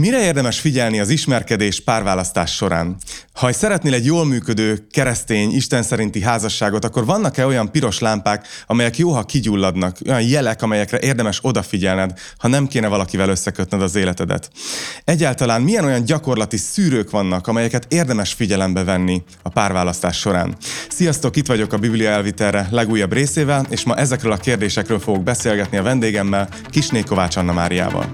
Mire érdemes figyelni az ismerkedés párválasztás során? Ha szeretnél egy jól működő, keresztény, Isten szerinti házasságot, akkor vannak-e olyan piros lámpák, amelyek jó, ha kigyulladnak, olyan jelek, amelyekre érdemes odafigyelned, ha nem kéne valakivel összekötned az életedet? Egyáltalán milyen olyan gyakorlati szűrők vannak, amelyeket érdemes figyelembe venni a párválasztás során? Sziasztok, itt vagyok a Biblia elvitelre legújabb részével, és ma ezekről a kérdésekről fogok beszélgetni a vendégemmel, Kisné Kovács Anna Máriával.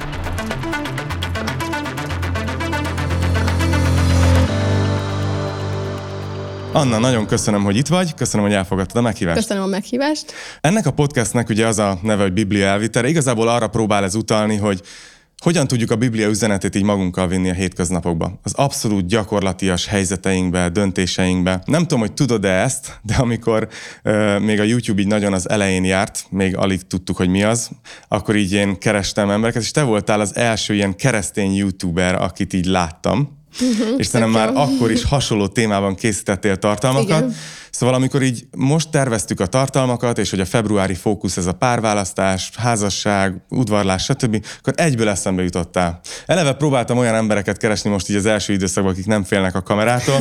Anna, nagyon köszönöm, hogy itt vagy, köszönöm, hogy elfogadtad a meghívást. Köszönöm a meghívást. Ennek a podcastnek ugye az a neve, hogy Biblia elvitere. Igazából arra próbál ez utalni, hogy hogyan tudjuk a Biblia üzenetét így magunkkal vinni a hétköznapokba? Az abszolút gyakorlatias helyzeteinkbe, döntéseinkbe. Nem tudom, hogy tudod-e ezt, de amikor euh, még a YouTube így nagyon az elején járt, még alig tudtuk, hogy mi az, akkor így én kerestem embereket, és te voltál az első ilyen keresztény YouTuber, akit így láttam Uh-huh, és szerintem már akkor is hasonló témában készítettél tartalmakat. Igen. Szóval amikor így most terveztük a tartalmakat, és hogy a februári fókusz ez a párválasztás, házasság, udvarlás, stb., akkor egyből eszembe jutottál. Eleve próbáltam olyan embereket keresni most így az első időszakban, akik nem félnek a kamerától,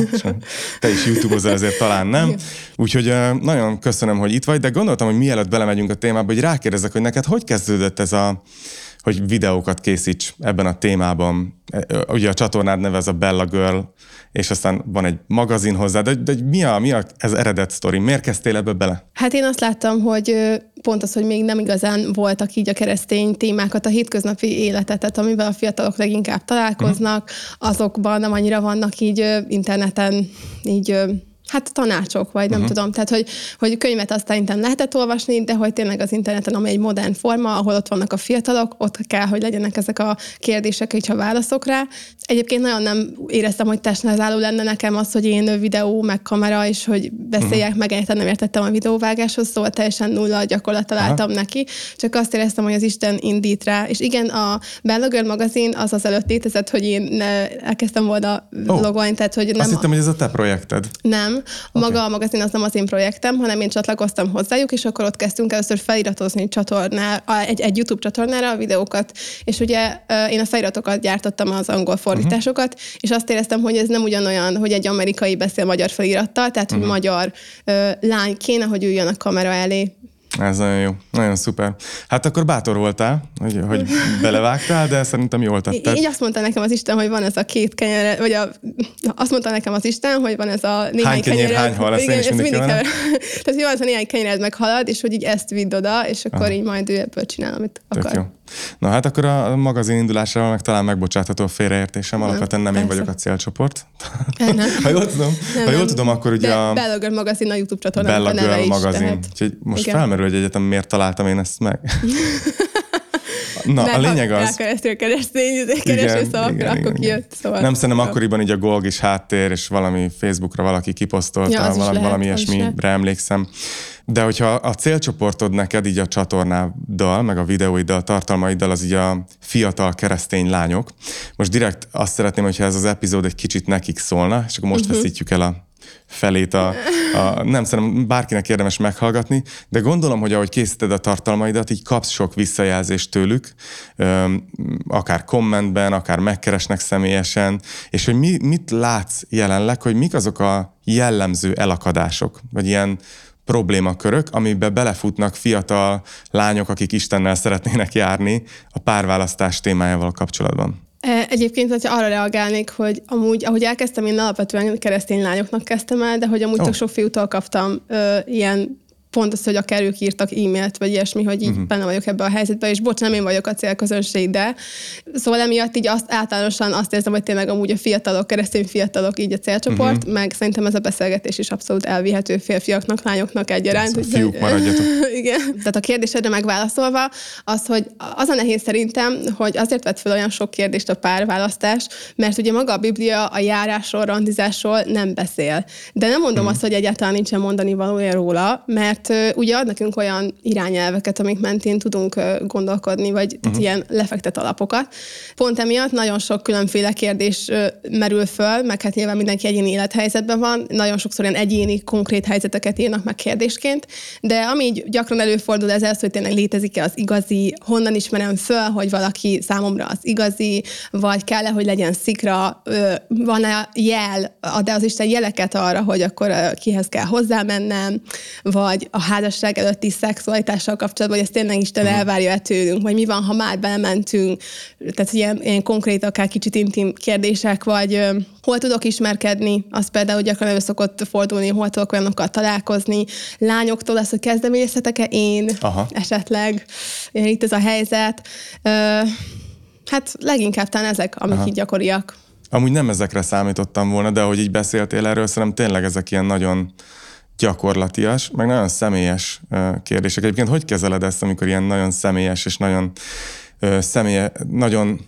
te is YouTube-ozol, ezért talán nem. Úgyhogy nagyon köszönöm, hogy itt vagy, de gondoltam, hogy mielőtt belemegyünk a témába, hogy rákérdezek, hogy neked hogy kezdődött ez a hogy videókat készíts ebben a témában. E, ugye a csatornád neve ez a Bella Girl, és aztán van egy magazin hozzá, de, de mi, a, mi a, ez eredet sztori? Miért kezdtél ebbe bele? Hát én azt láttam, hogy pont az, hogy még nem igazán voltak így a keresztény témákat, a hétköznapi életet, tehát amivel a fiatalok leginkább találkoznak, uh-huh. azokban nem annyira vannak így interneten így hát tanácsok, vagy nem uh-huh. tudom, tehát hogy, hogy könyvet azt szerintem lehetett olvasni, de hogy tényleg az interneten, ami egy modern forma, ahol ott vannak a fiatalok, ott kell, hogy legyenek ezek a kérdések, ha válaszok rá. Egyébként nagyon nem éreztem, hogy testnázáló lenne nekem az, hogy én videó, meg kamera, és hogy beszéljek, uh-huh. meg egyáltalán nem értettem a videóvágáshoz, szóval teljesen nulla a gyakorlat találtam uh-huh. neki, csak azt éreztem, hogy az Isten indít rá. És igen, a Bella Girl magazin az az előtt létezett, hogy én elkezdtem volna oh. logolni, tehát hogy nem... Azt hittem, hogy ez a te projekted. Nem, Okay. Maga a magazin az nem az én projektem, hanem én csatlakoztam hozzájuk, és akkor ott kezdtünk először feliratozni csatornál, egy, egy YouTube csatornára a videókat, és ugye én a feliratokat gyártottam, az angol fordításokat, uh-huh. és azt éreztem, hogy ez nem ugyanolyan, hogy egy amerikai beszél magyar felirattal, tehát uh-huh. hogy mhm. magyar uh, lány kéne, hogy üljön a kamera elé, ez nagyon jó, nagyon szuper. Hát akkor bátor voltál, hogy, hogy belevágtál, de szerintem jól tetted. Így azt mondta nekem az Isten, hogy van ez a két kenyere, vagy a, azt mondta nekem az Isten, hogy van ez a néhány hány kenyér, kenyered, hány hal, ezt igen, mindig, mindig Tehát, hogy van ez a néhány kenyered meghalad, és hogy így ezt vidd oda, és akkor Aha. így majd ő ebből csinál, amit Tök akar. Jó. Na hát akkor a magazin indulásával meg talán megbocsátható a félreértésem, alapvetően nem én vagyok a célcsoport. Nem. ha jól tudom, nem, ha jól tudom akkor ugye a... Bella Girl magazin a YouTube csatornán Bella a neve Girl is, magazin. Tehát... Úgyhogy most Igen. felmerül, hogy egyetem miért találtam én ezt meg. Na, Mert a lényeg az... Rákerestél keresztény kereső szavakra, akkor kijött. Szóval nem szerintem akkoriban így a Golg is háttér, és valami Facebookra valaki kiposztolta, ja, valami, lehet, valami ilyesmire emlékszem. De hogyha a célcsoportod neked így a csatornáddal, meg a videóiddal, tartalmaiddal az így a fiatal keresztény lányok, most direkt azt szeretném, hogyha ez az epizód egy kicsit nekik szólna, és akkor most uh-huh. veszítjük el a felét a, a, nem szerintem bárkinek érdemes meghallgatni, de gondolom, hogy ahogy készíted a tartalmaidat, így kapsz sok visszajelzést tőlük, akár kommentben, akár megkeresnek személyesen, és hogy mi, mit látsz jelenleg, hogy mik azok a jellemző elakadások, vagy ilyen problémakörök, amiben belefutnak fiatal lányok, akik Istennel szeretnének járni a párválasztás témájával kapcsolatban. E, egyébként, hogyha arra reagálnék, hogy amúgy, ahogy elkezdtem, én alapvetően keresztény lányoknak kezdtem el, de hogy amúgy oh. tök sok fiútól kaptam ö, ilyen pont az, hogy akár ők írtak e-mailt, vagy ilyesmi, hogy így uh-huh. benne vagyok ebbe a helyzetbe, és bocs, nem én vagyok a célközönség, de szóval emiatt így azt általánosan azt érzem, hogy tényleg amúgy a fiatalok, keresztény fiatalok így a célcsoport, uh-huh. meg szerintem ez a beszélgetés is abszolút elvihető férfiaknak, lányoknak egyaránt. Hogy, fiúk maradjatok. Igen. Tehát a kérdésedre megválaszolva, az, hogy az a nehéz szerintem, hogy azért vett fel olyan sok kérdést a párválasztás, mert ugye maga a Biblia a járásról, randizásról nem beszél. De nem mondom uh-huh. azt, hogy egyáltalán nincsen mondani valója róla, mert mert ugye ad nekünk olyan irányelveket, amik mentén tudunk gondolkodni, vagy uh-huh. ilyen lefektet alapokat. Pont emiatt nagyon sok különféle kérdés merül föl, meg hát nyilván mindenki egyéni élethelyzetben van, nagyon sokszor ilyen egyéni, konkrét helyzeteket írnak meg kérdésként, de ami így gyakran előfordul ez az, hogy tényleg létezik-e az igazi, honnan ismerem föl, hogy valaki számomra az igazi, vagy kell-e, hogy legyen szikra, van-e jel, ad-e az Isten jeleket arra, hogy akkor kihez kell hozzámennem, vagy a házasság előtti szexualitással kapcsolatban, hogy ezt tényleg Isten uh-huh. elvárja tőlünk, vagy mi van, ha már belementünk, tehát ilyen, ilyen konkrét, akár kicsit intim kérdések, vagy hol tudok ismerkedni, az például gyakran elő szokott fordulni, hol tudok olyanokkal találkozni, lányoktól lesz, hogy kezdeményezhetek-e én Aha. esetleg, itt ez a helyzet. Hát leginkább talán ezek, amik Aha. így gyakoriak. Amúgy nem ezekre számítottam volna, de ahogy így beszéltél erről, szerintem tényleg ezek ilyen nagyon gyakorlatias, meg nagyon személyes kérdések. Egyébként hogy kezeled ezt, amikor ilyen nagyon személyes és nagyon személye, nagyon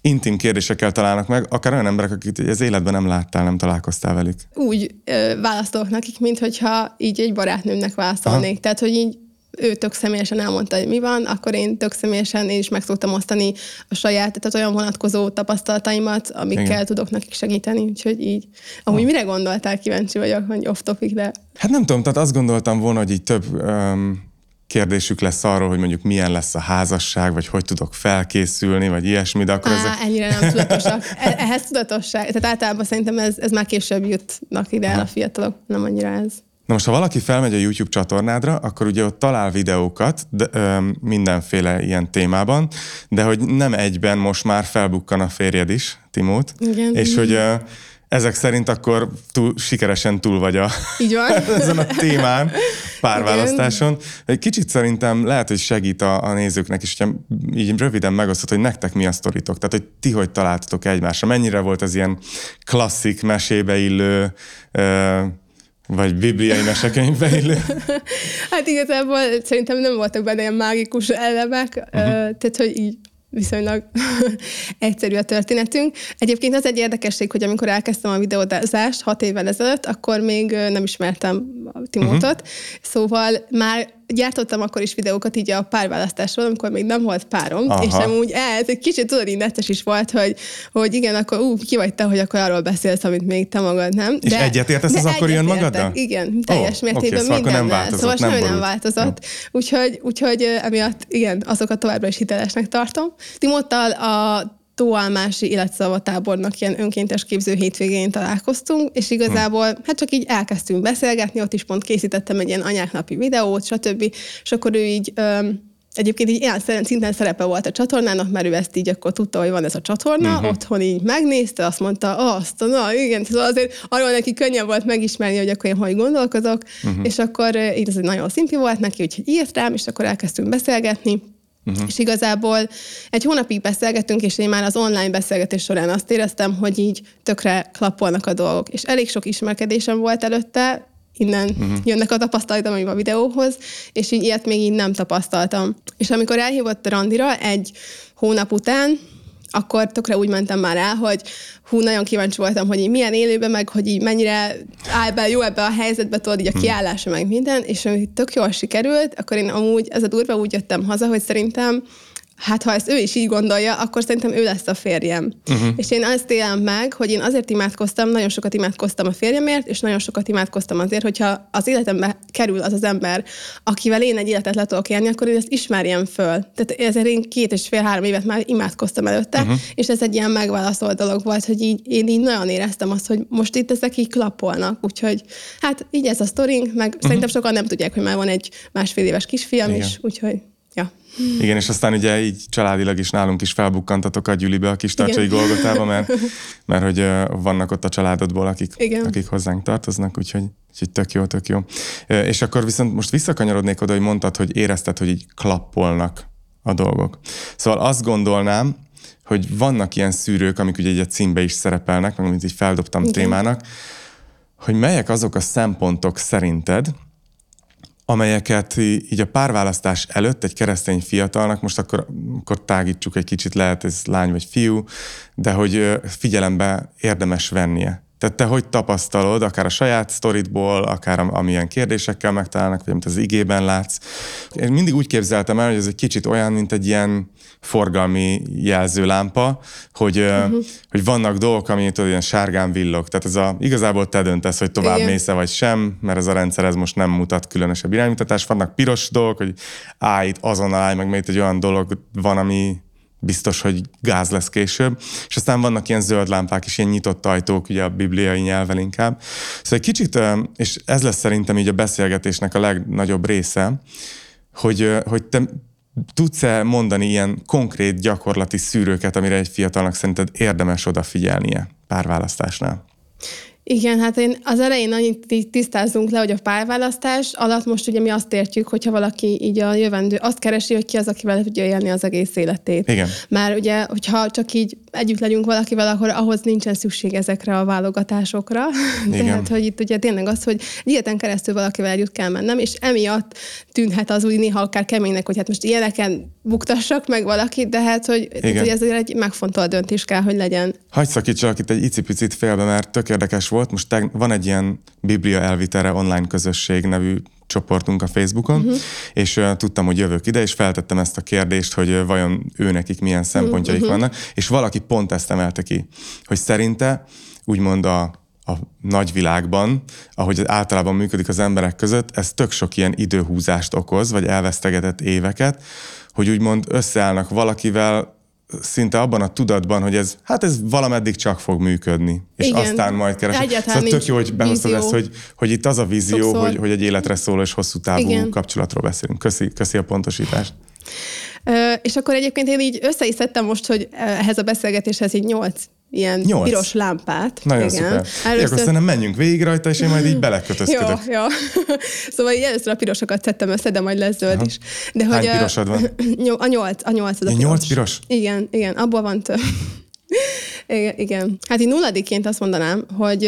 intim kérdésekkel találnak meg, akár olyan emberek, akik az életben nem láttál, nem találkoztál velük? Úgy ö, válaszolok nekik, mintha így egy barátnőmnek válaszolnék. Aha. Tehát, hogy így ő tök személyesen elmondta, hogy mi van, akkor én tök személyesen én is meg szoktam osztani a saját, tehát olyan vonatkozó tapasztalataimat, amikkel Igen. tudok nekik segíteni, úgyhogy így. Amúgy ha. mire gondoltál, kíváncsi vagyok, hogy off topic, de... Hát nem tudom, tehát azt gondoltam volna, hogy így több um, kérdésük lesz arról, hogy mondjuk milyen lesz a házasság, vagy hogy tudok felkészülni, vagy ilyesmi, de akkor Á, ezek... ennyire nem tudatosak. E- ehhez tudatosság. Tehát általában szerintem ez, ez már később jutnak ide el a fiatalok, nem annyira ez. Na most, ha valaki felmegy a YouTube csatornádra, akkor ugye ott talál videókat de, ö, mindenféle ilyen témában, de hogy nem egyben most már felbukkan a férjed is, Timót, Igen. és hogy ö, ezek szerint akkor túl, sikeresen túl vagy a, Így van. ezen a témán, párválasztáson. Egy kicsit szerintem lehet, hogy segít a, a nézőknek is, hogyha így röviden megosztott, hogy nektek mi a sztoritok, tehát hogy ti hogy találtatok egymásra, mennyire volt ez ilyen klasszik mesébe illő ö, vagy bibliai mesekönyvbe illő? hát igazából szerintem nem voltak benne ilyen mágikus elemek, uh-huh. tehát hogy így viszonylag egyszerű a történetünk. Egyébként az egy érdekesség, hogy amikor elkezdtem a videózást hat évvel ezelőtt, akkor még nem ismertem Timótot, uh-huh. szóval már gyártottam akkor is videókat így a párválasztásról, amikor még nem volt párom, Aha. és amúgy ez egy kicsit tudod, így netes is volt, hogy, hogy igen, akkor ú, ki vagy te, hogy akkor arról beszélsz, amit még te magad nem. De, és egyetértesz, az akkor jön magaddal? Igen, teljes oh, mértékben okay, szóval nem változott, szóval nem, nem változott. Úgyhogy, úgyhogy emiatt igen, azokat továbbra is hitelesnek tartom. Timottal a Tóalmási életszavatábornak ilyen önkéntes képző hétvégén találkoztunk, és igazából hát csak így elkezdtünk beszélgetni, ott is pont készítettem egy ilyen anyáknapi videót, stb. És akkor ő így öm, Egyébként így ilyen szinten szerepe volt a csatornának, mert ő ezt így akkor tudta, hogy van ez a csatorna, uh-huh. otthon így megnézte, azt mondta, azt, na igen, szóval azért arról neki könnyebb volt megismerni, hogy akkor én hogy gondolkozok, uh-huh. és akkor így ez egy nagyon szimpi volt neki, úgyhogy írt rám, és akkor elkezdtünk beszélgetni, Uh-huh. És igazából egy hónapig beszélgetünk, és én már az online beszélgetés során azt éreztem, hogy így tökre klappolnak a dolgok. És elég sok ismerkedésem volt előtte, innen uh-huh. jönnek a tapasztalataim a videóhoz, és így ilyet még így nem tapasztaltam. És amikor elhívott Randira egy hónap után, akkor tökre úgy mentem már el, hogy hú, nagyon kíváncsi voltam, hogy így milyen élőben, meg hogy így mennyire áll be jó ebbe a helyzetbe, tudod, így a hm. kiállása, meg minden, és amikor tök jól sikerült, akkor én amúgy, ez a durva úgy jöttem haza, hogy szerintem hát ha ezt ő is így gondolja, akkor szerintem ő lesz a férjem. Uh-huh. És én azt élem meg, hogy én azért imádkoztam, nagyon sokat imádkoztam a férjemért, és nagyon sokat imádkoztam azért, hogyha az életembe kerül az az ember, akivel én egy életet le tudok élni, akkor én ezt ismerjem föl. Tehát ezért én két és fél-három évet már imádkoztam előtte, uh-huh. és ez egy ilyen megválaszolt dolog volt, hogy így, én így nagyon éreztem azt, hogy most itt ezek így klapolnak, úgyhogy hát így ez a sztorink, meg uh-huh. szerintem sokan nem tudják, hogy már van egy másfél éves kisfiam Igen. is, úgyhogy ja. Igen, és aztán ugye így családilag is nálunk is felbukkantatok a Gyülibe, a kis tartsai Golgotába, mert, mert hogy vannak ott a családodból, akik, Igen. akik hozzánk tartoznak, úgyhogy, úgyhogy tök jó, tök jó. És akkor viszont most visszakanyarodnék oda, hogy mondtad, hogy érezted, hogy így klappolnak a dolgok. Szóval azt gondolnám, hogy vannak ilyen szűrők, amik ugye egy címbe is szerepelnek, meg amit így feldobtam Igen. témának, hogy melyek azok a szempontok szerinted, amelyeket így a párválasztás előtt egy keresztény fiatalnak, most akkor, akkor tágítsuk egy kicsit, lehet ez lány vagy fiú, de hogy figyelembe érdemes vennie. Tehát te hogy tapasztalod, akár a saját sztoridból, akár amilyen kérdésekkel megtalálnak, vagy amit az igében látsz. Én mindig úgy képzeltem el, hogy ez egy kicsit olyan, mint egy ilyen forgalmi jelzőlámpa, hogy, uh-huh. hogy vannak dolgok, ami tudod, ilyen sárgán villog. Tehát ez a, igazából te döntesz, hogy tovább Igen. mész vagy sem, mert ez a rendszer ez most nem mutat különösebb iránymutatást. Vannak piros dolgok, hogy állj, azon állj, meg még egy olyan dolog van, ami biztos, hogy gáz lesz később. És aztán vannak ilyen zöld lámpák is, ilyen nyitott ajtók, ugye a bibliai nyelven inkább. Szóval egy kicsit, és ez lesz szerintem így a beszélgetésnek a legnagyobb része, hogy, hogy te tudsz-e mondani ilyen konkrét gyakorlati szűrőket, amire egy fiatalnak szerinted érdemes odafigyelnie párválasztásnál? Igen, hát én az elején annyit tisztázunk le, hogy a pályaválasztás alatt most ugye mi azt értjük, hogyha valaki így a jövendő, azt keresi, hogy ki az, akivel tudja élni az egész életét. Igen. Már ugye, hogyha csak így együtt legyünk valakivel, akkor ahhoz nincsen szükség ezekre a válogatásokra. Igen. Tehát, hogy itt ugye tényleg az, hogy ilyetten keresztül valakivel együtt kell mennem, és emiatt tűnhet az úgy néha akár keménynek, hogy hát most ilyeneken buktassak meg valakit, de hát, hogy, tehát, hogy ez egy megfontolt döntés kell, hogy legyen. Hagyj szakítsalak itt egy icipicit félbe, mert tök érdekes volt. Most te, van egy ilyen Biblia elvitere online közösség nevű csoportunk a Facebookon, uh-huh. és uh, tudtam, hogy jövök ide, és feltettem ezt a kérdést, hogy uh, vajon ő nekik milyen szempontjaik uh-huh. vannak, és valaki pont ezt emelte ki, hogy szerinte úgymond a, a nagyvilágban, ahogy általában működik az emberek között, ez tök sok ilyen időhúzást okoz, vagy elvesztegetett éveket, hogy úgymond összeállnak valakivel, szinte abban a tudatban, hogy ez, hát ez valameddig csak fog működni, és Igen. aztán majd keresek. Egyáltalán szóval tök jó, hogy behoztad ezt, hogy, hogy itt az a vízió, hogy, hogy egy életre szóló és hosszú távú Igen. kapcsolatról beszélünk. Köszi, köszi a pontosítást. Ö, és akkor egyébként én így össze is szedtem most, hogy ehhez a beszélgetéshez így nyolc ilyen Nyolc. piros lámpát. Nagyon igen. szuper. Először... Akkor szerintem menjünk végig rajta, és én majd így belekötözködök. jó, jó. szóval így először a pirosokat szedtem össze, de majd lesz zöld Aha. is. De Hány hogy pirosod van? A nyolc, a nyolc az a piros. Nyolc piros? Igen, igen, abból van több. Igen, igen. Hát én nulladiként azt mondanám, hogy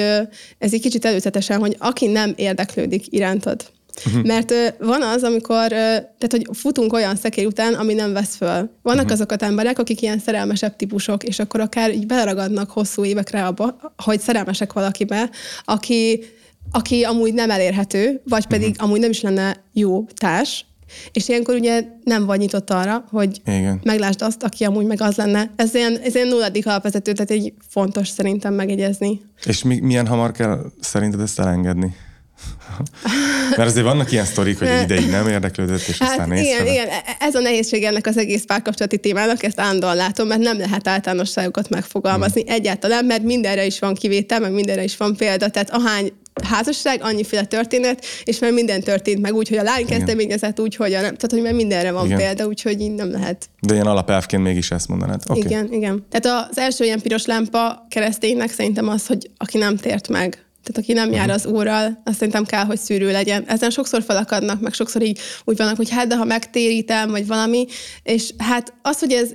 ez egy kicsit előzetesen, hogy aki nem érdeklődik irántad, Uh-huh. Mert van az, amikor, tehát hogy futunk olyan szekély után, ami nem vesz föl. Vannak uh-huh. azok az emberek, akik ilyen szerelmesebb típusok, és akkor akár így beleragadnak hosszú évekre abba, hogy szerelmesek valakibe, aki, aki amúgy nem elérhető, vagy pedig uh-huh. amúgy nem is lenne jó társ, és ilyenkor ugye nem vagy nyitott arra, hogy Igen. meglásd azt, aki amúgy meg az lenne. Ez ilyen, ez ilyen nulladik alapvezető, tehát egy fontos szerintem megegyezni. És mi, milyen hamar kell szerinted ezt elengedni? Mert azért vannak ilyen sztorik, hogy egy ideig nem érdeklődött, és hát aztán igen, igen, ez a nehézség ennek az egész párkapcsolati témának, ezt állandóan látom, mert nem lehet általánosságokat megfogalmazni hmm. egyáltalán, mert mindenre is van kivétel, meg mindenre is van példa, tehát ahány házasság, annyiféle történet, és már minden történt meg úgy, hogy a lány kezdeményezett, úgy, hogy a nem, tehát hogy már mindenre van igen. példa, úgyhogy így nem lehet. De ilyen alapelvként mégis ezt mondanád. Okay. Igen, igen. Tehát az első ilyen piros lámpa kereszténynek szerintem az, hogy aki nem tért meg, tehát aki nem jár az úrral, azt szerintem kell, hogy szűrő legyen. Ezen sokszor felakadnak, meg sokszor így úgy vannak, hogy hát, de ha megtérítem, vagy valami, és hát az, hogy ez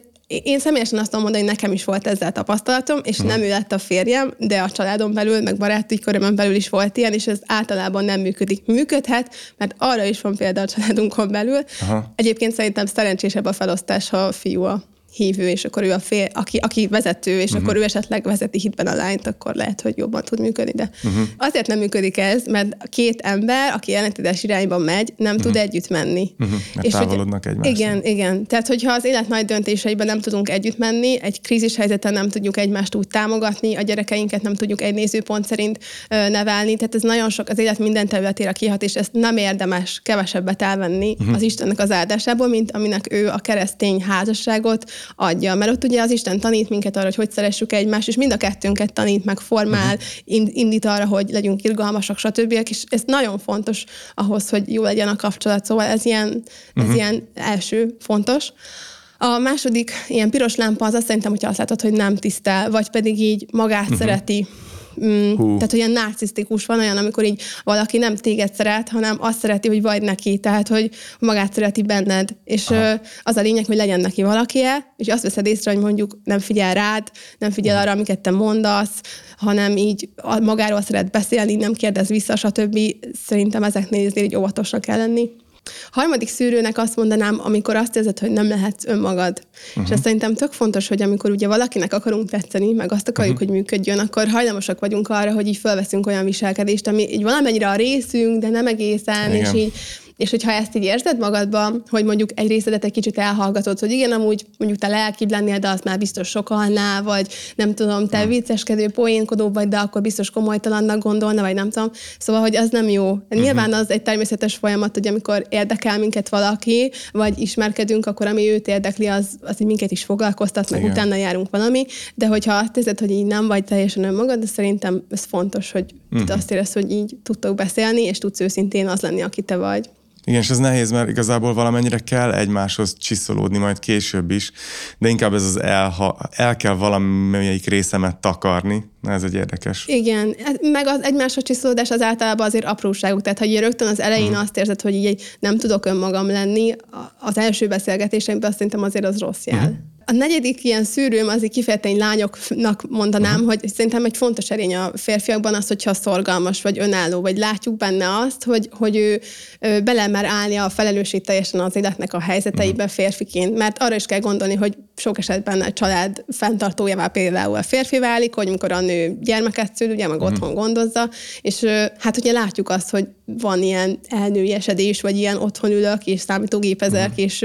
én személyesen azt tudom mondani, hogy nekem is volt ezzel tapasztalatom, és uh-huh. nem ő lett a férjem, de a családon belül, meg baráti körömön belül is volt ilyen, és ez általában nem működik. Működhet, mert arra is van példa a családunkon belül. Aha. Egyébként szerintem szerencsésebb a felosztás, ha a fiú a hívő, és akkor ő a fél, aki, aki vezető, és uh-huh. akkor ő esetleg vezeti hitben a lányt, akkor lehet, hogy jobban tud működni. De uh-huh. azért nem működik ez, mert két ember, aki ellentétes irányban megy, nem uh-huh. tud együtt menni. Uh-huh. Mert és távolodnak egymástól. Igen, igen. Tehát, hogyha az élet nagy döntéseiben nem tudunk együtt menni, egy krízis helyzeten nem tudjuk egymást úgy támogatni, a gyerekeinket nem tudjuk egy nézőpont szerint nevelni, tehát ez nagyon sok az élet minden területére kihat, és ezt nem érdemes kevesebbet elvenni uh-huh. az Istennek az áldásából, mint aminek ő a keresztény házasságot, adja. Mert ott ugye az Isten tanít minket arra, hogy hogy szeressük egymást, és mind a kettőnket tanít, meg formál, uh-huh. indít arra, hogy legyünk irgalmasak, stb. És ez nagyon fontos ahhoz, hogy jó legyen a kapcsolat. Szóval ez ilyen, ez uh-huh. ilyen első fontos. A második ilyen piros lámpa az azt szerintem, hogyha azt látod, hogy nem tisztel, vagy pedig így magát uh-huh. szereti, Mm, tehát olyan narcisztikus van olyan, amikor így valaki nem téged szeret, hanem azt szereti, hogy vagy neki, tehát hogy magát szereti benned. És Aha. az a lényeg, hogy legyen neki valakie, és azt veszed észre, hogy mondjuk nem figyel rád, nem figyel Aha. arra, amiket te mondasz, hanem így magáról szeret beszélni, nem kérdez vissza, stb. Szerintem ezeknél így óvatosnak kell lenni. Harmadik szűrőnek azt mondanám, amikor azt érzed, hogy nem lehetsz önmagad. Uh-huh. És ez szerintem tök fontos, hogy amikor ugye valakinek akarunk tetszeni, meg azt akarjuk, uh-huh. hogy működjön, akkor hajlamosak vagyunk arra, hogy így felveszünk olyan viselkedést, ami így valamennyire a részünk, de nem egészen, Igen. és így és hogyha ezt így érzed magadban, hogy mondjuk egy részedet egy kicsit elhallgatod, hogy igen, amúgy mondjuk te lelkibb lennél, de azt már biztos sokalná, vagy nem tudom, te vicceskedő, poénkodó vagy, de akkor biztos komolytalannak gondolna, vagy nem tudom. Szóval, hogy az nem jó. Nyilván az egy természetes folyamat, hogy amikor érdekel minket valaki, vagy ismerkedünk, akkor ami őt érdekli, az, az így minket is foglalkoztat, meg igen. utána járunk valami, de hogyha azt érzed, hogy így nem vagy teljesen önmagad, de szerintem ez fontos, hogy uh-huh. azt érez, hogy így tudtok beszélni, és tudsz őszintén az lenni, aki te vagy. Igen, és ez nehéz, mert igazából valamennyire kell egymáshoz csiszolódni majd később is, de inkább ez az el, el kell valamelyik részemet takarni, Na, ez egy érdekes. Igen, hát meg az egymáshoz csiszolódás az általában azért apróságok, tehát hogy rögtön az elején uh-huh. azt érzed, hogy így nem tudok önmagam lenni, az első beszélgetéseimben azt szerintem azért az rossz jel. Uh-huh. A negyedik ilyen szűrőm az egy kifejezetten lányoknak mondanám, uh-huh. hogy szerintem egy fontos erény a férfiakban az, hogyha szorgalmas vagy önálló, vagy látjuk benne azt, hogy, hogy ő, ő bele mer állni a felelősség teljesen az életnek a helyzeteibe uh-huh. férfiként, mert arra is kell gondolni, hogy sok esetben a család fenntartójává például a férfi válik, hogy amikor a nő gyermeket szül, ugye, meg uh-huh. otthon gondozza, és hát ugye látjuk azt, hogy van ilyen elnőjesedés, vagy ilyen otthon ülök, és számítógépezek, uh-huh. és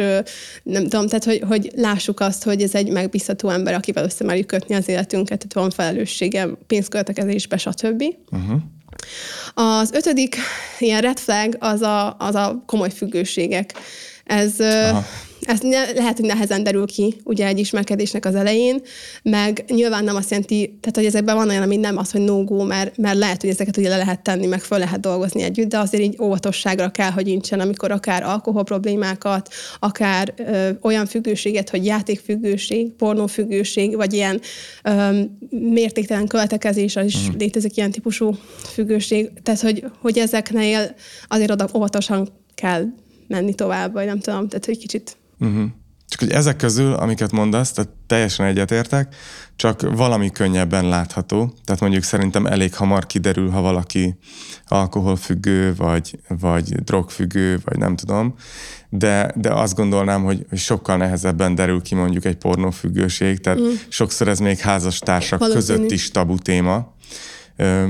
nem tudom, tehát hogy, hogy lássuk azt, hogy ez egy megbízható ember, akivel összemerjük kötni az életünket, tehát van felelőssége pénzköltekezésbe, stb. Uh-huh. Az ötödik ilyen red flag az a, az a komoly függőségek. Ez, Aha ez ne, lehet, hogy nehezen derül ki ugye egy ismerkedésnek az elején, meg nyilván nem azt jelenti, tehát hogy ezekben van olyan, ami nem az, hogy no go, mert, mert lehet, hogy ezeket ugye le lehet tenni, meg föl lehet dolgozni együtt, de azért így óvatosságra kell, hogy nincsen, amikor akár alkohol problémákat, akár ö, olyan függőséget, hogy játékfüggőség, pornófüggőség, vagy ilyen ö, mértéktelen költekezés, az is uh-huh. létezik ilyen típusú függőség. Tehát, hogy, hogy ezeknél azért oda óvatosan kell menni tovább, vagy nem tudom, tehát hogy kicsit Uh-huh. Csak hogy ezek közül, amiket mondasz, tehát teljesen egyetértek, csak valami könnyebben látható. Tehát mondjuk szerintem elég hamar kiderül, ha valaki alkoholfüggő, vagy, vagy drogfüggő, vagy nem tudom. De, de azt gondolnám, hogy, hogy sokkal nehezebben derül ki mondjuk egy pornófüggőség. Tehát mm. sokszor ez még házastársak Valószínű. között is tabu téma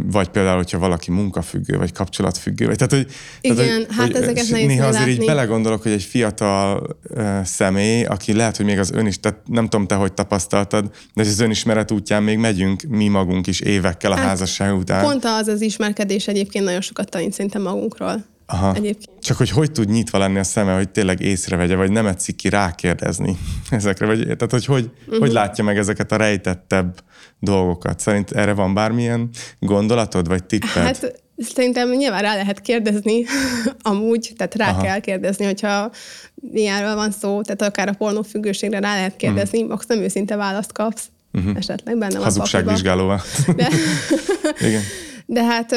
vagy például, hogyha valaki munkafüggő, vagy kapcsolatfüggő, vagy tehát, hogy... Igen, tehát, hogy, hát hogy ezeket nehéz Néha azért így belegondolok, hogy egy fiatal uh, személy, aki lehet, hogy még az ön is, tehát nem tudom te, hogy tapasztaltad, de az önismeret útján még megyünk mi magunk is évekkel a hát, házasság után. Pont az az ismerkedés egyébként nagyon sokat tanít szerintem magunkról. Aha. Egyébként. Csak hogy hogy tud nyitva lenni a szeme, hogy tényleg észrevegye, vagy nem egyszik ki rákérdezni ezekre, vagy tehát hogy hogy, uh-huh. hogy látja meg ezeket a rejtettebb dolgokat. Szerint erre van bármilyen gondolatod, vagy tipped? Hát szerintem nyilván rá lehet kérdezni amúgy, tehát rá Aha. kell kérdezni, hogyha ilyenről van szó, tehát akár a pornófüggőségre rá lehet kérdezni, uh-huh. akkor nem őszinte választ kapsz. Uh-huh. Esetleg benne van Hazugságvizsgálóvá. De, Igen. De hát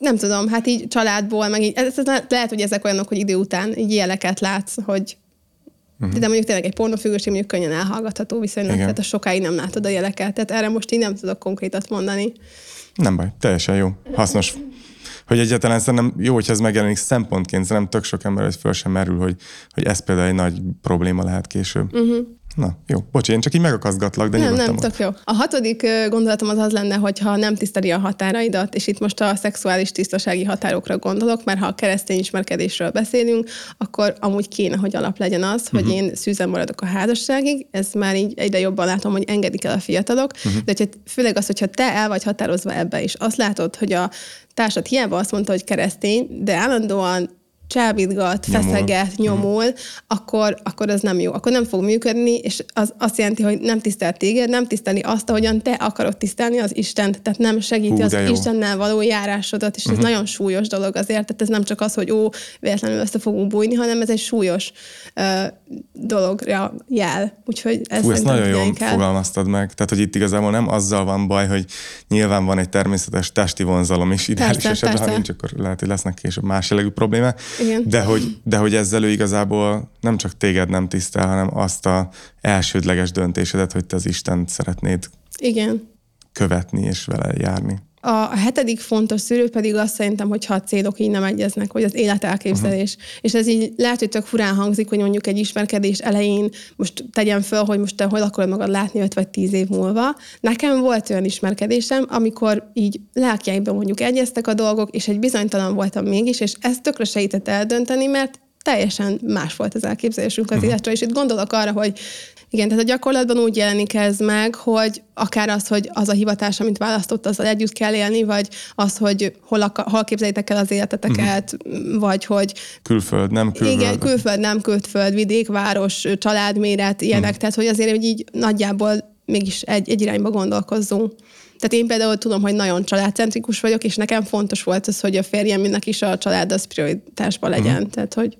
nem tudom, hát így családból, meg így, ez, ez lehet, hogy ezek olyanok, hogy idő után így jeleket látsz, hogy Uh-huh. De mondjuk tényleg egy pornófüggőség mondjuk könnyen elhallgatható viszonylag, Igen. tehát a sokáig nem látod a jeleket. Tehát erre most így nem tudok konkrétat mondani. Nem baj, teljesen jó. Hasznos. Hogy egyáltalán szerintem jó, hogyha ez megjelenik szempontként, szerintem tök sok ember, hogy föl sem merül, hogy, hogy ez például egy nagy probléma lehet később. Uh-huh. Na, jó. Bocs, én csak így megakaszgatlak, de Nem, nem, tök jó. A hatodik gondolatom az az lenne, hogy ha nem tiszteli a határaidat, és itt most a szexuális tisztasági határokra gondolok, mert ha a keresztény ismerkedésről beszélünk, akkor amúgy kéne, hogy alap legyen az, hogy uh-huh. én szűzen maradok a házasságig, ez már így egyre jobban látom, hogy engedik el a fiatalok, uh-huh. de hogyha, főleg az, hogyha te el vagy határozva ebbe, és azt látod, hogy a társad hiába azt mondta, hogy keresztény, de állandóan csábítgat, nyomul. feszeget, nyomul, hmm. akkor, akkor az nem jó. Akkor nem fog működni, és az azt jelenti, hogy nem tisztelt téged, nem tiszteli azt, ahogyan te akarod tisztelni az Istent, tehát nem segíti Hú, az jó. Istennel való járásodat, és uh-huh. ez mhm. nagyon súlyos dolog azért, tehát ez nem csak az, hogy ó, véletlenül össze fogunk bújni, hanem ez egy súlyos uh, dologra jel. Úgyhogy ez Hú, ezt nagyon jól kell. fogalmaztad meg. Tehát, hogy itt igazából nem azzal van baj, hogy nyilván van egy természetes testi vonzalom is, ideális esetben, ha nincs, akkor lehet, hogy lesznek később más jellegű problémák. Igen. De, hogy, de hogy ezzel ő igazából nem csak téged nem tisztel, hanem azt a elsődleges döntésedet, hogy te az Istent szeretnéd Igen. Követni és vele járni. A hetedik fontos szűrő pedig azt szerintem, hogyha a célok így nem egyeznek, vagy az életelképzelés. Uh-huh. És ez így lehet, hogy tök furán hangzik, hogy mondjuk egy ismerkedés elején most tegyem föl, hogy most te hol akarod magad látni 5 vagy 10 év múlva. Nekem volt olyan ismerkedésem, amikor így lelkiáiban mondjuk egyeztek a dolgok, és egy bizonytalan voltam mégis, és ez tökre segített eldönteni, mert teljesen más volt az elképzelésünk az uh-huh. életről, és itt gondolok arra, hogy igen, tehát a gyakorlatban úgy jelenik ez meg, hogy akár az, hogy az a hivatás, amit választott, azzal együtt kell élni, vagy az, hogy hol, akar, hol képzeljétek el az életeteket, uh-huh. vagy hogy... Külföld, nem külföld. Igen, külföld, nem külföld, vidék, város, családméret, ilyenek, uh-huh. tehát hogy azért hogy így nagyjából mégis egy, egy irányba gondolkozzunk. Tehát én például tudom, hogy nagyon családcentrikus vagyok, és nekem fontos volt az, hogy a férjemnek is a család az prioritásban legyen. Uh-huh. Tehát, hogy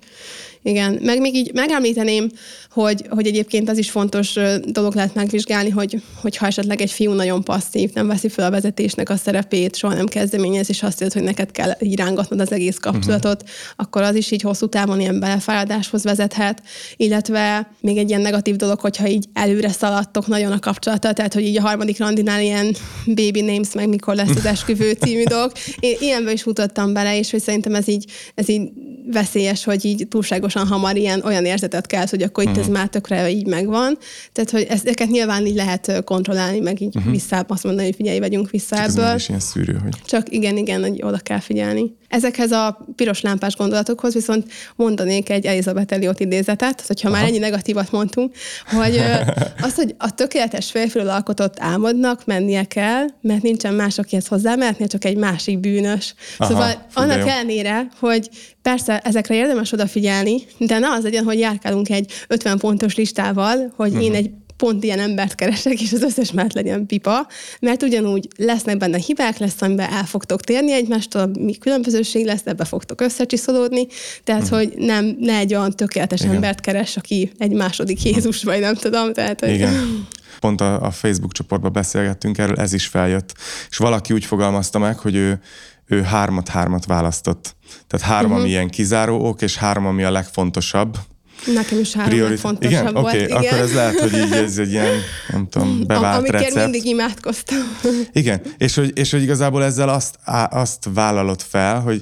igen, meg még így megemlíteném, hogy, hogy egyébként az is fontos dolog lehet megvizsgálni, hogy, hogy ha esetleg egy fiú nagyon passzív, nem veszi fel a vezetésnek a szerepét, soha nem kezdeményez, és azt jelenti, hogy neked kell irángatnod az egész kapcsolatot, uh-huh. akkor az is így hosszú távon ilyen belefáradáshoz vezethet, illetve még egy ilyen negatív dolog, hogyha így előre szaladtok nagyon a kapcsolata, tehát hogy így a harmadik randinál ilyen baby names, meg mikor lesz az esküvő című dolog. Én ilyenbe is futottam bele, és hogy szerintem ez így, ez így veszélyes, hogy így túlságosan hamar ilyen olyan érzetet kell, hogy akkor itt uh-huh. ez mhm. már tökre így megvan. Tehát, hogy ezeket nyilván így lehet kontrollálni, meg így uh-huh. vissza, azt mondani, hogy figyelj, vegyünk vissza Csak ebből. Ez ilyen szűrő, hogy... Csak igen, igen, hogy oda kell figyelni. Ezekhez a piros lámpás gondolatokhoz viszont mondanék egy Elizabeth Elliot idézetet, hogyha Aha. már ennyi negatívat mondtunk, hogy az, hogy a tökéletes férfiról alkotott álmodnak mennie kell, mert nincsen más, akihez hozzámehetnél, csak egy másik bűnös. Aha, szóval annak ellenére, hogy persze ezekre érdemes odafigyelni, de ne az legyen, hogy járkálunk egy 50 pontos listával, hogy uh-huh. én egy pont ilyen embert keresek, és az összes mellett legyen pipa, mert ugyanúgy lesznek benne hibák, lesz, amiben el fogtok térni egymástól, mi különbözőség lesz, ebbe fogtok összecsiszolódni, tehát, uh-huh. hogy nem, ne egy olyan tökéletes Igen. embert keres, aki egy második Jézus, vagy nem tudom. Tehát, hogy... Igen. Pont a, a Facebook csoportban beszélgettünk erről, ez is feljött. És valaki úgy fogalmazta meg, hogy ő, ő hármat-hármat választott. Tehát három, uh-huh. ami ilyen kizáró ok, és három, ami a legfontosabb, Nekem is három Priorit- fontosabb igen? volt. Okay, igen, akkor ez lehet, hogy így ez egy ilyen, nem tudom, bevált Amikért recept. mindig imádkoztam. Igen, és hogy, és hogy igazából ezzel azt, azt vállalod fel, hogy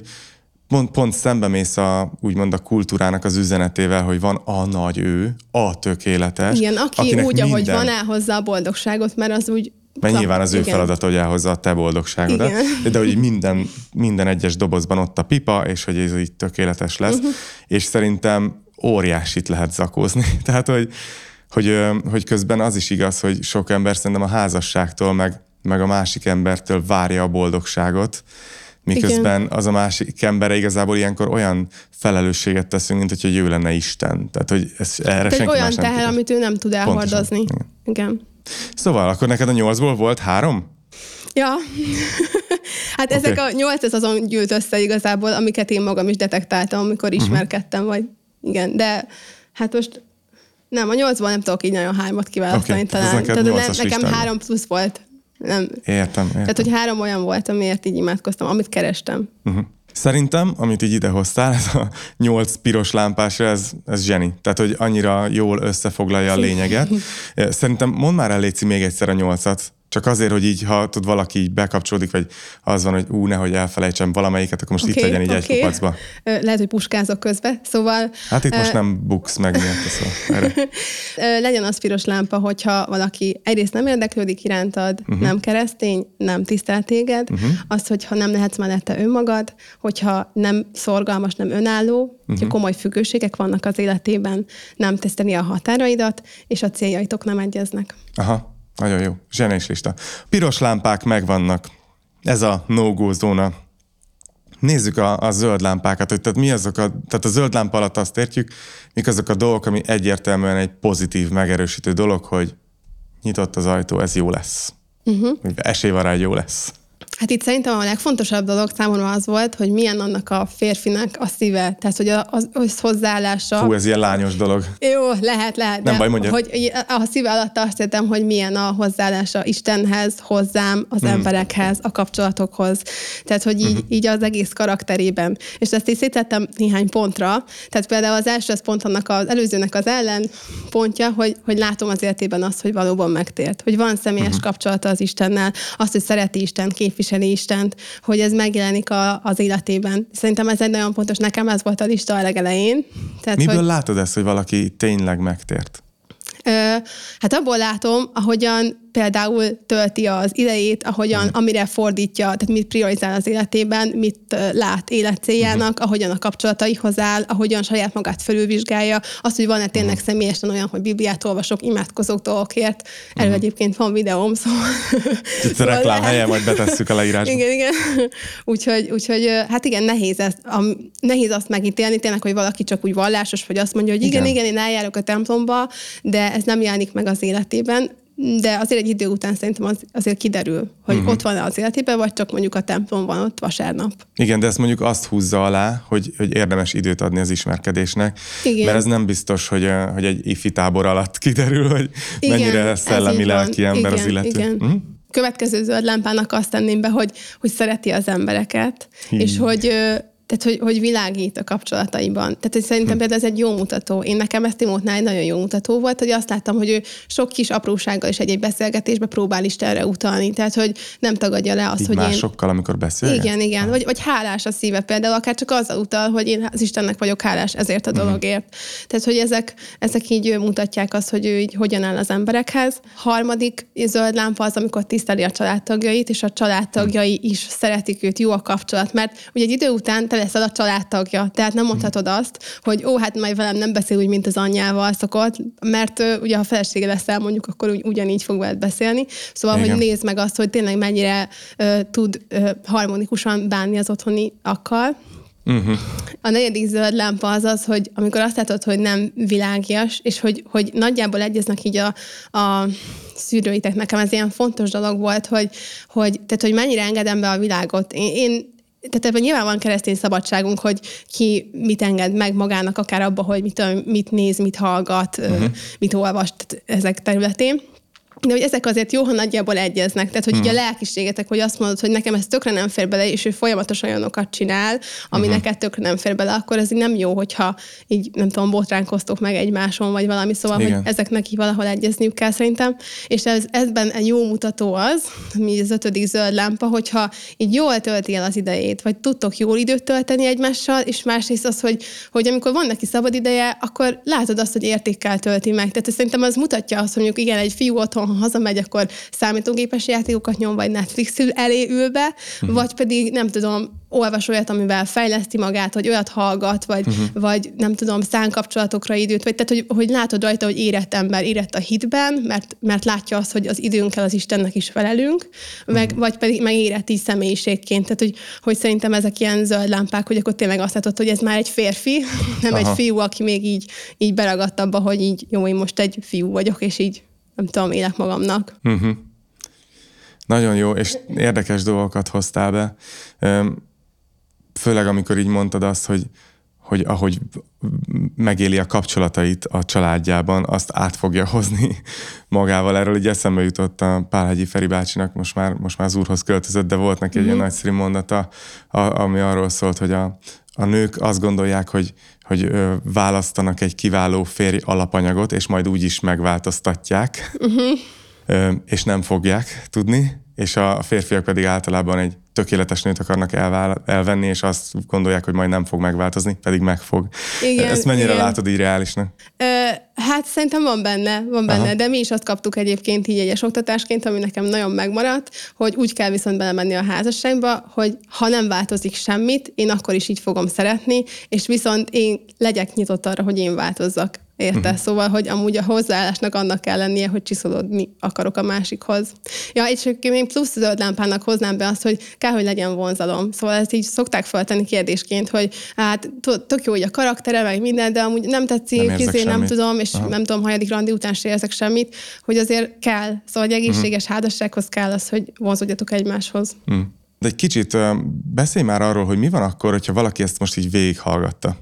pont, pont szembe mész a, úgymond a kultúrának az üzenetével, hogy van a nagy ő, a tökéletes. Igen, aki úgy, minden... ahogy van, elhozza a boldogságot, mert az úgy mert nyilván az ő feladata, hogy elhozza a te boldogságodat. Igen. De hogy minden, minden egyes dobozban ott a pipa, és hogy ez így tökéletes lesz. Uh-huh. És szerintem óriásit lehet zakózni. Tehát, hogy, hogy, hogy közben az is igaz, hogy sok ember szerintem a házasságtól, meg, meg a másik embertől várja a boldogságot, miközben Igen. az a másik embere igazából ilyenkor olyan felelősséget teszünk, mint hogyha ő lenne Isten. Tehát, hogy ez erre Tehát senki olyan teher, amit ő nem tud elhordozni. Igen. Igen. Szóval akkor neked a nyolcból volt három? Ja. hát okay. ezek a nyolc, ez azon gyűlt össze igazából, amiket én magam is detektáltam, amikor mhm. ismerkedtem, uh-huh. vagy igen, de hát most nem, a nyolcból nem tudok így nagyon hármat kiválasztani okay, talán. Tehát nem, nekem listán. három plusz volt. Nem. Értem, értem. Tehát, hogy három olyan volt, amiért így imádkoztam, amit kerestem. Uh-huh. Szerintem, amit így idehoztál, ez a nyolc piros lámpás, ez, ez zseni. Tehát, hogy annyira jól összefoglalja a lényeget. Szerintem mondd már el, Léci, még egyszer a nyolcat, csak azért, hogy így, ha tud valaki így bekapcsolódik, vagy az van, hogy ú, nehogy elfelejtsem valamelyiket, akkor most okay, itt legyen így okay. egy kupacba. Lehet, hogy puskázok közbe, szóval... Hát itt uh, most nem buksz meg miatt, szóval Legyen az piros lámpa, hogyha valaki egyrészt nem érdeklődik irántad, uh-huh. nem keresztény, nem tisztelt téged, uh-huh. az, hogyha nem lehetsz mellette önmagad, hogyha nem szorgalmas, nem önálló, uh-huh. hogyha komoly függőségek vannak az életében, nem teszteni a határaidat, és a céljaitok nem egyeznek. Aha. Nagyon jó. Zsenés lista. Piros lámpák megvannak. Ez a no-go zóna. Nézzük a, a zöld lámpákat, hogy tehát mi azok a, tehát a zöld lámpa alatt azt értjük, mik azok a dolgok, ami egyértelműen egy pozitív, megerősítő dolog, hogy nyitott az ajtó, ez jó lesz. Uh-huh. Esély van rá, hogy jó lesz. Hát itt szerintem a legfontosabb dolog számomra az volt, hogy milyen annak a férfinak a szíve, tehát hogy az, az hozzáállása. Hú, ez ilyen lányos dolog. Jó, lehet, lehet. Nem baj, mondja. Hogy a szíve alatt azt értem, hogy milyen a hozzáállása Istenhez, hozzám, az hmm. emberekhez, a kapcsolatokhoz. Tehát, hogy így, uh-huh. így az egész karakterében. És ezt is szétettem néhány pontra. Tehát például az első az pont annak az előzőnek az ellen pontja, hogy, hogy látom az életében azt, hogy valóban megtért. Hogy van személyes uh-huh. kapcsolata az Istennel, azt, hogy szereti Isten, képvisel képviseli Istent, hogy ez megjelenik a, az életében. Szerintem ez egy nagyon fontos, nekem ez volt a lista a legelején. Tehát, Miből hogy... látod ezt, hogy valaki tényleg megtért? Hát abból látom, ahogyan például tölti az idejét, ahogyan, uh-huh. amire fordítja, tehát mit priorizál az életében, mit lát életcéljának, uh-huh. ahogyan a kapcsolataihoz áll, ahogyan saját magát felülvizsgálja, az, hogy van-e tényleg uh-huh. személyesen olyan, hogy Bibliát olvasok, imádkozok dolgokért. Erről uh-huh. egyébként van videóm, szóval... Itt a reklám helye, majd betesszük a leírásba. Igen, igen. úgyhogy, úgyhogy, hát igen, nehéz, ezt, a, nehéz azt megítélni tényleg, hogy valaki csak úgy vallásos, vagy azt mondja, hogy igen, igen, igen én eljárok a templomba, de ez nem jelenik meg az életében de azért egy idő után szerintem az, azért kiderül, hogy uh-huh. ott van az életében, vagy csak mondjuk a templom van ott vasárnap. Igen, de ezt mondjuk azt húzza alá, hogy, hogy érdemes időt adni az ismerkedésnek, Igen. mert ez nem biztos, hogy, hogy egy ifi tábor alatt kiderül, hogy igen, mennyire szellemi lelki ember igen, az illető. Igen. Uh-huh. Következő zöld lámpának azt tenném be, hogy, hogy szereti az embereket, Hí. és hogy tehát, hogy, hogy világít a kapcsolataiban. Tehát, hogy szerintem hm. például ez egy jó mutató. Én nekem ezt Timótnál egy nagyon jó mutató volt, hogy azt láttam, hogy ő sok kis aprósággal is egy-egy beszélgetésbe próbál Istenre utalni. Tehát, hogy nem tagadja le azt, Így hogy másokkal, én... amikor beszél. Igen, igen. Vagy, vagy hálás a szíve például, akár csak azzal utal, hogy én az Istennek vagyok hálás ezért a hm. dologért. Uh-huh. Tehát, hogy ezek, ezek így mutatják azt, hogy ő így hogyan áll az emberekhez. Harmadik zöld lámpa az, amikor tiszteli a családtagjait, és a családtagjai uh-huh. is szeretik őt, jó a kapcsolat. Mert ugye egy idő után leszel a családtagja. Tehát nem mondhatod azt, hogy ó, hát majd velem nem beszél úgy, mint az anyjával szokott, mert uh, ugye ha felesége leszel, mondjuk, akkor úgy, ugyanígy fog veled beszélni. Szóval, Igen. hogy nézd meg azt, hogy tényleg mennyire uh, tud uh, harmonikusan bánni az otthoni akkal. Uh-huh. A negyedik zöld lámpa az az, hogy amikor azt látod, hogy nem világias, és hogy, hogy nagyjából egyeznek így a, a szűrőitek, nekem ez ilyen fontos dolog volt, hogy, hogy, tehát, hogy mennyire engedem be a világot. Én, én tehát ebben nyilván van keresztény szabadságunk, hogy ki mit enged meg magának, akár abba, hogy mit, mit néz, mit hallgat, uh-huh. mit olvas ezek területén de hogy ezek azért jó, ha nagyjából egyeznek. Tehát, hogy hmm. így a hmm. lelkiségetek, hogy azt mondod, hogy nekem ez tökre nem fér bele, és ő folyamatosan olyanokat csinál, ami uh-huh. neked tökre nem fér bele, akkor ez így nem jó, hogyha így, nem tudom, botránkoztok meg egymáson, vagy valami, szóval, Igen. hogy ezeknek így valahol egyezniük kell szerintem. És ez, ezben egy jó mutató az, mi az ötödik zöld lámpa, hogyha így jól tölti el az idejét, vagy tudtok jól időt tölteni egymással, és másrészt az, hogy, hogy amikor van neki szabad ideje, akkor látod azt, hogy értékkel tölti meg. Tehát szerintem az mutatja azt, hogy mondjuk igen, egy fiú otthon ha hazamegy, akkor számítógépes játékokat nyom, vagy Netflix elé ül be, uh-huh. vagy pedig nem tudom, olvas olyat, amivel fejleszti magát, vagy olyat hallgat, vagy, uh-huh. vagy nem tudom, szánkapcsolatokra időt, vagy tehát, hogy, hogy látod rajta, hogy érett ember, érett a hitben, mert, mert látja azt, hogy az időnkkel az Istennek is felelünk, uh-huh. meg, vagy pedig meg érett így személyiségként. Tehát, hogy, hogy szerintem ezek ilyen zöld lámpák, hogy akkor tényleg azt látod, hogy ez már egy férfi, nem Aha. egy fiú, aki még így, így beragadt abba, hogy így jó, én most egy fiú vagyok, és így nem tudom, élek magamnak. Uh-huh. Nagyon jó, és érdekes dolgokat hoztál be. Főleg, amikor így mondtad azt, hogy, hogy ahogy megéli a kapcsolatait a családjában, azt át fogja hozni magával. Erről így eszembe jutott a Pálhegyi Feri bácsinak, most már, most már az úrhoz költözött, de volt neki egy uh-huh. ilyen mhm. nagyszerű mondata, a, ami arról szólt, hogy a, a nők azt gondolják, hogy, hogy ö, választanak egy kiváló férj alapanyagot, és majd úgy is megváltoztatják, uh-huh. ö, és nem fogják tudni, és a férfiak pedig általában egy tökéletes nőt akarnak elvál, elvenni, és azt gondolják, hogy majd nem fog megváltozni, pedig meg fog. Igen, Ezt mennyire igen. látod így reálisnak? Ö, hát szerintem van benne, van benne, Aha. de mi is azt kaptuk egyébként így egyes oktatásként, ami nekem nagyon megmaradt, hogy úgy kell viszont belemenni a házasságba, hogy ha nem változik semmit, én akkor is így fogom szeretni, és viszont én legyek nyitott arra, hogy én változzak. Érte? Uh-huh. Szóval, hogy amúgy a hozzáállásnak annak kell lennie, hogy csiszolódni akarok a másikhoz. Ja, és még plusz zöld lámpának hoznám be azt, hogy kell, hogy legyen vonzalom. Szóval ezt így szokták feltenni kérdésként, hogy hát tök jó, hogy a karaktere, meg minden, de amúgy nem tetszik, nem, kizé, nem tudom, és Aha. nem tudom, hanyadik randi után se érzek semmit, hogy azért kell. Szóval egy egészséges uh-huh. házassághoz kell az, hogy vonzódjatok egymáshoz. Uh-huh. De egy kicsit beszélj már arról, hogy mi van akkor, hogyha valaki ezt most így végighallgatta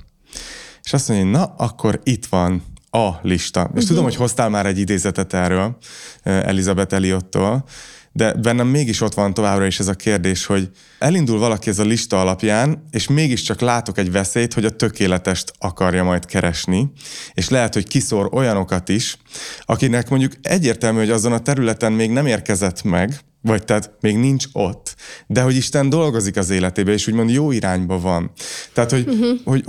és azt mondja, na, akkor itt van a lista. És uh-huh. tudom, hogy hoztál már egy idézetet erről Elizabeth Eliottól, de bennem mégis ott van továbbra is ez a kérdés, hogy elindul valaki ez a lista alapján, és mégiscsak látok egy veszélyt, hogy a tökéletest akarja majd keresni, és lehet, hogy kiszor olyanokat is, akinek mondjuk egyértelmű, hogy azon a területen még nem érkezett meg, vagy tehát még nincs ott, de hogy Isten dolgozik az életébe, és úgymond jó irányba van. Tehát, hogy, uh-huh. hogy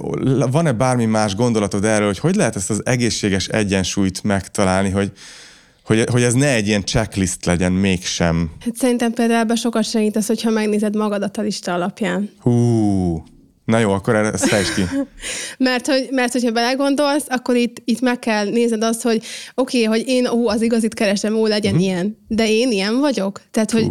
van-e bármi más gondolatod erről, hogy hogy lehet ezt az egészséges egyensúlyt megtalálni, hogy, hogy, hogy ez ne egy ilyen checklist legyen mégsem. Hát szerintem például ebben sokat segít az, hogyha megnézed magadat a lista alapján. Hú, Na jó, akkor ezt fejtsd ki. mert, hogy, mert hogyha belegondolsz, akkor itt, itt meg kell nézned azt, hogy oké, okay, hogy én ó, az igazit keresem, ó, legyen uh-huh. ilyen, de én ilyen vagyok. Tehát, hogy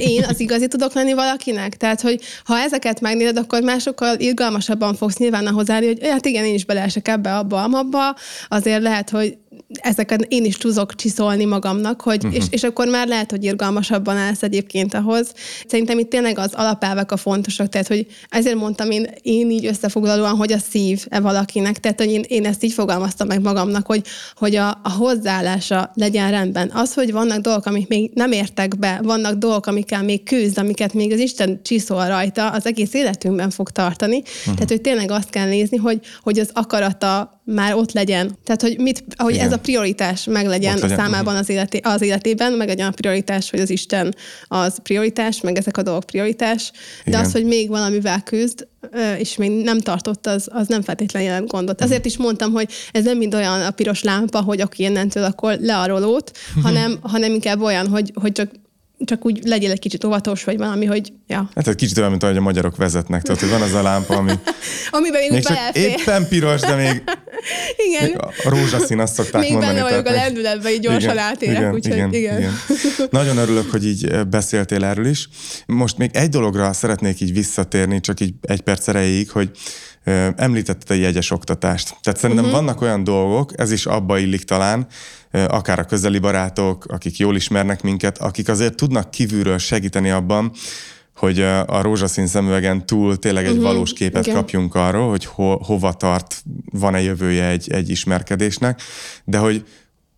én az igazi tudok lenni valakinek? Tehát, hogy ha ezeket megnézed, akkor másokkal irgalmasabban fogsz nyilván ahhoz állni, hogy hát igen, én is beleesek ebbe, abba, abba, azért lehet, hogy ezeket én is tudok csiszolni magamnak, hogy, uh-huh. és, és akkor már lehet, hogy irgalmasabban állsz egyébként ahhoz. Szerintem itt tényleg az alapelvek a fontosak, tehát hogy ezért mondtam én, én így összefoglalóan, hogy a szív-e valakinek, tehát hogy én, én ezt így fogalmaztam meg magamnak, hogy, hogy a, a hozzáállása legyen rendben. Az, hogy vannak dolgok, amik még nem értek be, vannak dolgok, amikkel még küzd, amiket még az Isten csiszol rajta, az egész életünkben fog tartani. Uh-huh. Tehát, hogy tényleg azt kell nézni, hogy, hogy az akarata már ott legyen. Tehát, hogy, mit, hogy ez a prioritás meg legyen, legyen. számában az, életé, az életében, meg legyen a prioritás, hogy az Isten az prioritás, meg ezek a dolgok prioritás, de Igen. az, hogy még valamivel küzd, és még nem tartott, az, az nem feltétlenül jelent gondot. Ezért is mondtam, hogy ez nem mind olyan a piros lámpa, hogy aki innentől akkor le a rolót, hanem, hanem inkább olyan, hogy, hogy csak csak úgy legyél egy kicsit óvatos, vagy valami, hogy ja. Hát egy kicsit olyan, mint ahogy a magyarok vezetnek, tehát hogy van az a lámpa, ami Amiben még, még csak éppen piros, de még, igen. még a rózsaszín, azt szokták még mondani. Még benne vagyok a lendületben, így gyorsan igen, átérek, igen, úgyhogy igen, igen. igen. Nagyon örülök, hogy így beszéltél erről is. Most még egy dologra szeretnék így visszatérni, csak így egy perc erejéig, hogy említetted a jegyes oktatást. Tehát szerintem uh-huh. vannak olyan dolgok, ez is abba illik talán, akár a közeli barátok, akik jól ismernek minket, akik azért tudnak kívülről segíteni abban, hogy a rózsaszín szemüvegen túl tényleg egy uh-huh, valós képet igen. kapjunk arról, hogy ho, hova tart, van-e jövője egy, egy ismerkedésnek, de hogy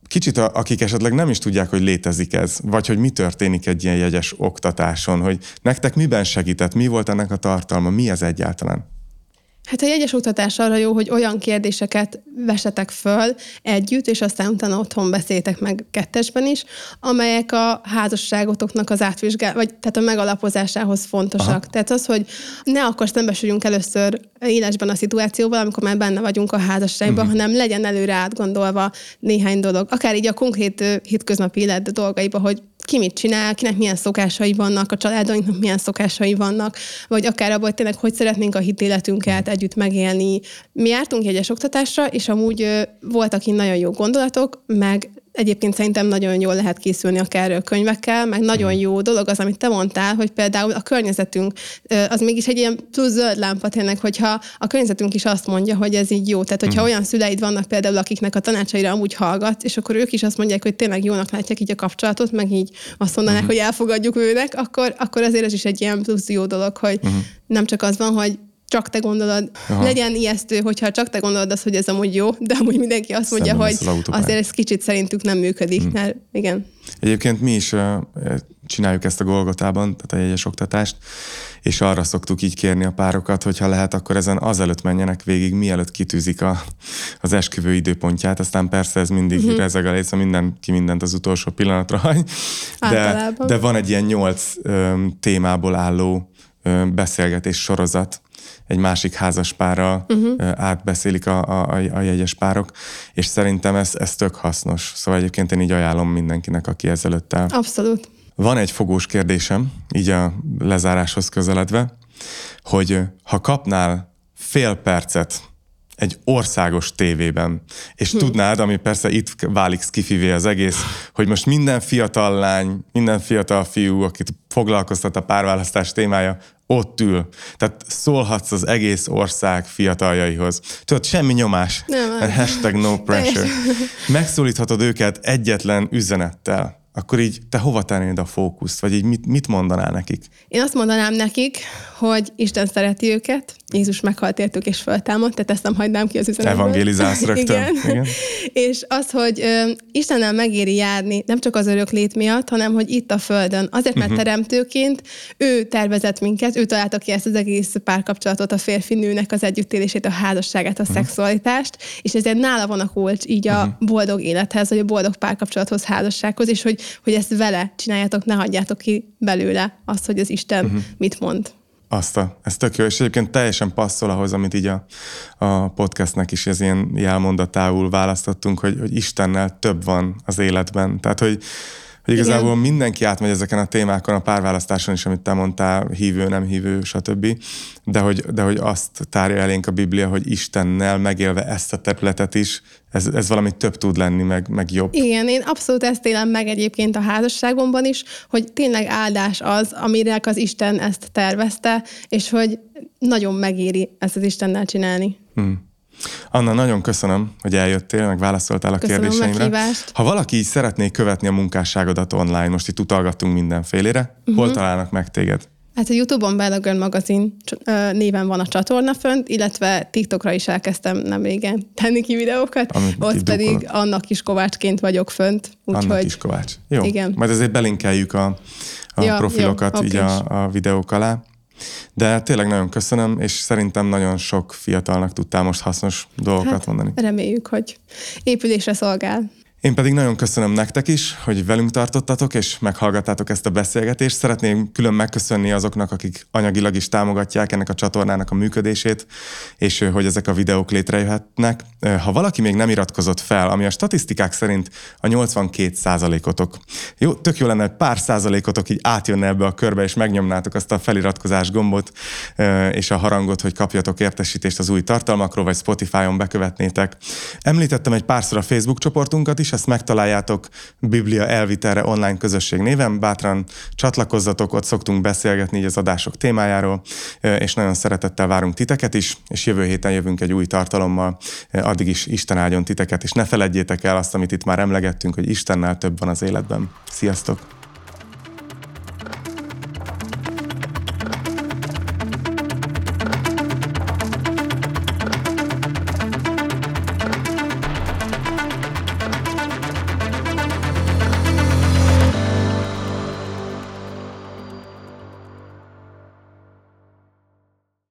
kicsit a, akik esetleg nem is tudják, hogy létezik ez, vagy hogy mi történik egy ilyen jegyes oktatáson, hogy nektek miben segített, mi volt ennek a tartalma, mi ez egyáltalán? Hát a jegyes oktatás arra jó, hogy olyan kérdéseket vesetek föl együtt, és aztán utána otthon beszéltek meg kettesben is, amelyek a házasságotoknak az átvizsgál, vagy tehát a megalapozásához fontosak. Aha. Tehát az, hogy ne akkor szembesüljünk először élesben a szituációval, amikor már benne vagyunk a házasságban, uh-huh. hanem legyen előre átgondolva néhány dolog. Akár így a konkrét hétköznapi élet dolgaiba, hogy ki mit csinál, kinek milyen szokásai vannak, a családainknak milyen szokásai vannak, vagy akár abban, hogy tényleg hogy szeretnénk a hitéletünket együtt megélni. Mi jártunk egyes oktatásra, és amúgy voltak itt nagyon jó gondolatok, meg Egyébként szerintem nagyon jól lehet készülni akár könyvekkel, meg nagyon mhm. jó dolog az, amit te mondtál, hogy például a környezetünk, az mégis egy ilyen plusz zöld lámpa tényleg, hogyha a környezetünk is azt mondja, hogy ez így jó. Tehát, hogyha uh-huh. olyan szüleid vannak például, akiknek a tanácsaira amúgy hallgat, és akkor ők is azt mondják, hogy tényleg jónak látják így a kapcsolatot, meg így azt mondanák, uh-huh. hogy elfogadjuk őnek, akkor, akkor azért ez is egy ilyen plusz jó dolog, hogy uh-huh. nem csak az van, hogy csak te gondolod. Aha. Legyen ijesztő, hogyha csak te gondolod azt, hogy ez amúgy jó, de amúgy mindenki azt mondja, Szemben hogy azért ez kicsit szerintük nem működik, hmm. mert igen. Egyébként mi is uh, csináljuk ezt a Golgotában, tehát a jegyes oktatást, és arra szoktuk így kérni a párokat, hogy ha lehet, akkor ezen azelőtt menjenek végig, mielőtt kitűzik a, az esküvő időpontját. Aztán persze ez mindig uh-huh. rezeg a létsz, mindenki mindent az utolsó pillanatra hagy. De, de van egy ilyen nyolc um, témából álló um, beszélgetés sorozat, egy másik házaspára uh-huh. átbeszélik a, a, a jegyes párok, és szerintem ez, ez tök hasznos. Szóval egyébként én így ajánlom mindenkinek, aki ezelőttel. Abszolút. Van egy fogós kérdésem, így a lezáráshoz közeledve, hogy ha kapnál fél percet egy országos tévében, és hm. tudnád, ami persze itt válik skifivé az egész, hogy most minden fiatal lány, minden fiatal fiú, akit foglalkoztat a párválasztás témája, ott ül. Tehát szólhatsz az egész ország fiataljaihoz. Tudod, semmi nyomás. Nem. Hashtag no pressure. Megszólíthatod őket egyetlen üzenettel. Akkor így te hova tennéd a fókuszt? Vagy így mit, mit mondanál nekik? Én azt mondanám nekik, hogy Isten szereti őket, Jézus meghalt értük és föltámadt, tehát ezt nem hagynám ki az üzenetből. Evangelizálsz rögtön. Igen. Igen. és az, hogy ö, Istennel megéri járni, nem csak az örök lét miatt, hanem hogy itt a Földön. Azért, mert uh-huh. teremtőként ő tervezett minket, ő találta ki ezt az egész párkapcsolatot, a férfi-nőnek az együttélését, a házasságát, a uh-huh. szexualitást, és ezért nála van a kulcs így a uh-huh. boldog élethez, vagy a boldog párkapcsolathoz, házassághoz, és hogy, hogy ezt vele csináljátok, ne hagyjátok ki belőle azt, hogy az Isten uh-huh. mit mond. Azt a, ez tök jó, és egyébként teljesen passzol ahhoz, amit így a, a podcastnek is ez ilyen jelmondatául választottunk, hogy, hogy Istennel több van az életben. Tehát, hogy hogy igazából Igen. mindenki átmegy ezeken a témákon, a párválasztáson is, amit te mondtál, hívő, nem hívő, stb. De hogy, de hogy azt tárja elénk a Biblia, hogy Istennel megélve ezt a területet is, ez, ez valami több tud lenni, meg, meg jobb. Igen, én abszolút ezt élem meg egyébként a házasságomban is, hogy tényleg áldás az, amire az Isten ezt tervezte, és hogy nagyon megéri ezt az Istennel csinálni. Hmm. Anna, nagyon köszönöm, hogy eljöttél, meg válaszoltál a köszönöm kérdéseimre. Meghívást. Ha valaki így szeretné követni a munkásságodat online, most itt utalgattunk mindenfélére, uh-huh. hol találnak meg téged? Hát a Youtube-on Bellagön magazin néven van a csatorna fönt, illetve TikTokra is elkezdtem nem régen tenni ki videókat, Amit ott pedig dukolod. annak is Kovácsként vagyok fönt. Úgyhogy... Annak is Kovács. Jó, igen. majd azért belinkeljük a, a ja, profilokat jó, így a, a videók alá. De tényleg nagyon köszönöm, és szerintem nagyon sok fiatalnak tudtál most hasznos dolgokat hát, mondani. Reméljük, hogy épülésre szolgál. Én pedig nagyon köszönöm nektek is, hogy velünk tartottatok, és meghallgattátok ezt a beszélgetést. Szeretném külön megköszönni azoknak, akik anyagilag is támogatják ennek a csatornának a működését, és hogy ezek a videók létrejöhetnek. Ha valaki még nem iratkozott fel, ami a statisztikák szerint a 82 százalékotok. Jó, tök jó lenne, pár százalékotok így átjönne ebbe a körbe, és megnyomnátok azt a feliratkozás gombot, és a harangot, hogy kapjatok értesítést az új tartalmakról, vagy Spotify-on bekövetnétek. Említettem egy párszor a Facebook csoportunkat is, is, ezt megtaláljátok Biblia elvitelre online közösség néven, bátran csatlakozzatok, ott szoktunk beszélgetni így az adások témájáról, és nagyon szeretettel várunk titeket is, és jövő héten jövünk egy új tartalommal, addig is Isten áldjon titeket, és ne feledjétek el azt, amit itt már emlegettünk, hogy Istennel több van az életben. Sziasztok!